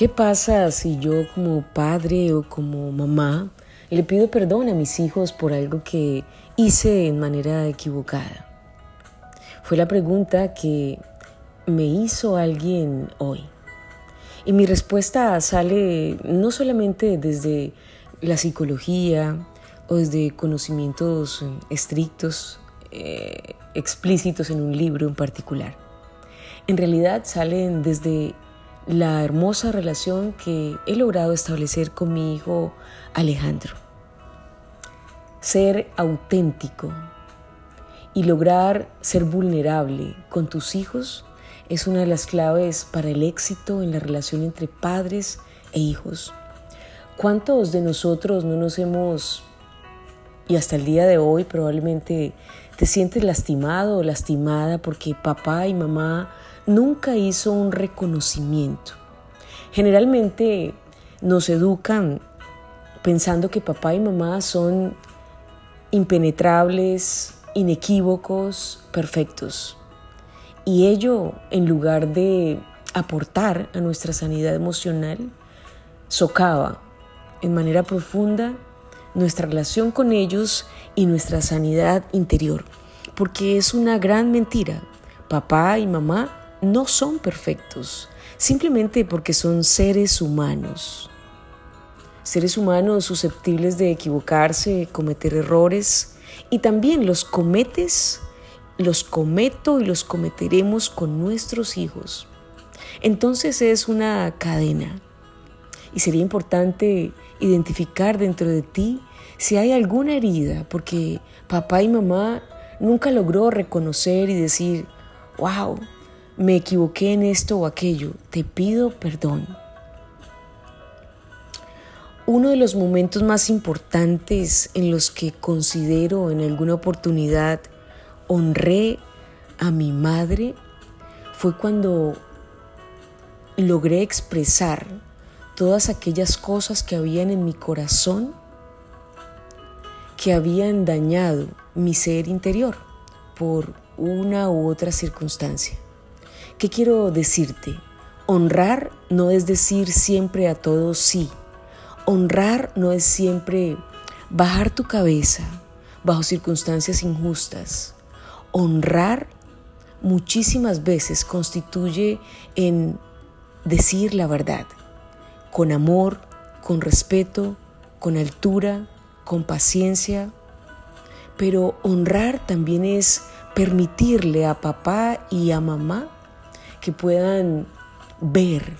¿Qué pasa si yo como padre o como mamá le pido perdón a mis hijos por algo que hice en manera equivocada? Fue la pregunta que me hizo alguien hoy. Y mi respuesta sale no solamente desde la psicología o desde conocimientos estrictos, eh, explícitos en un libro en particular. En realidad salen desde la hermosa relación que he logrado establecer con mi hijo Alejandro. Ser auténtico y lograr ser vulnerable con tus hijos es una de las claves para el éxito en la relación entre padres e hijos. ¿Cuántos de nosotros no nos hemos, y hasta el día de hoy probablemente te sientes lastimado o lastimada porque papá y mamá nunca hizo un reconocimiento? Generalmente nos educan pensando que papá y mamá son impenetrables, inequívocos, perfectos. Y ello, en lugar de aportar a nuestra sanidad emocional, socava en manera profunda nuestra relación con ellos y nuestra sanidad interior. Porque es una gran mentira. Papá y mamá no son perfectos, simplemente porque son seres humanos. Seres humanos susceptibles de equivocarse, cometer errores, y también los cometes los cometo y los cometeremos con nuestros hijos. Entonces es una cadena y sería importante identificar dentro de ti si hay alguna herida, porque papá y mamá nunca logró reconocer y decir, wow, me equivoqué en esto o aquello, te pido perdón. Uno de los momentos más importantes en los que considero en alguna oportunidad honré a mi madre fue cuando logré expresar todas aquellas cosas que habían en mi corazón que habían dañado mi ser interior por una u otra circunstancia. ¿Qué quiero decirte? Honrar no es decir siempre a todos sí. Honrar no es siempre bajar tu cabeza bajo circunstancias injustas honrar muchísimas veces constituye en decir la verdad, con amor, con respeto, con altura, con paciencia. Pero honrar también es permitirle a papá y a mamá que puedan ver,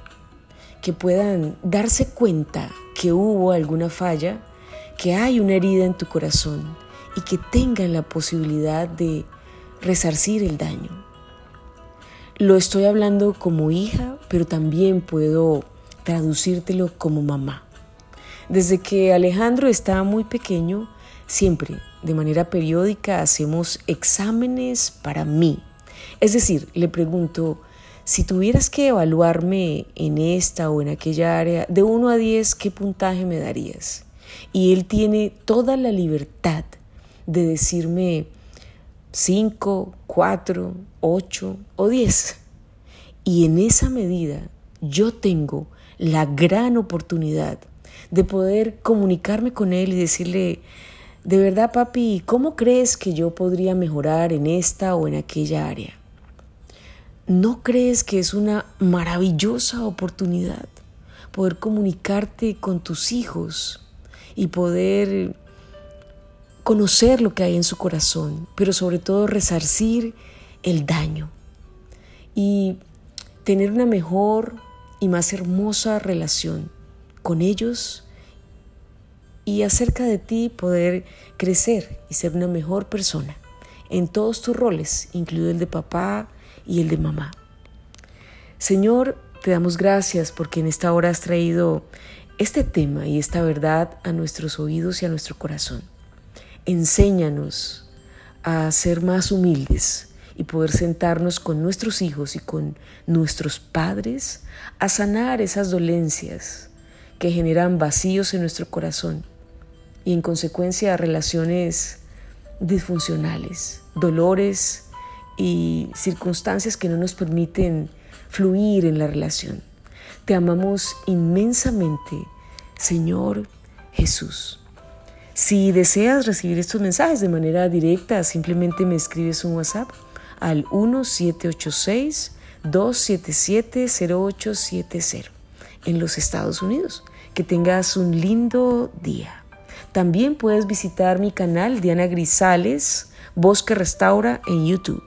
que puedan darse cuenta que hubo alguna falla, que hay una herida en tu corazón y que tengan la posibilidad de resarcir el daño. Lo estoy hablando como hija, pero también puedo traducírtelo como mamá. Desde que Alejandro estaba muy pequeño, siempre, de manera periódica, hacemos exámenes para mí. Es decir, le pregunto, si tuvieras que evaluarme en esta o en aquella área, de 1 a 10, ¿qué puntaje me darías? Y él tiene toda la libertad de decirme, 5, 4, 8 o 10. Y en esa medida yo tengo la gran oportunidad de poder comunicarme con él y decirle, de verdad papi, ¿cómo crees que yo podría mejorar en esta o en aquella área? ¿No crees que es una maravillosa oportunidad poder comunicarte con tus hijos y poder conocer lo que hay en su corazón, pero sobre todo resarcir el daño y tener una mejor y más hermosa relación con ellos y acerca de ti poder crecer y ser una mejor persona en todos tus roles, incluido el de papá y el de mamá. Señor, te damos gracias porque en esta hora has traído este tema y esta verdad a nuestros oídos y a nuestro corazón. Enséñanos a ser más humildes y poder sentarnos con nuestros hijos y con nuestros padres a sanar esas dolencias que generan vacíos en nuestro corazón y en consecuencia relaciones disfuncionales, dolores y circunstancias que no nos permiten fluir en la relación. Te amamos inmensamente, Señor Jesús. Si deseas recibir estos mensajes de manera directa, simplemente me escribes un WhatsApp al 1786-277-0870 en los Estados Unidos. Que tengas un lindo día. También puedes visitar mi canal Diana Grisales, Bosque Restaura en YouTube.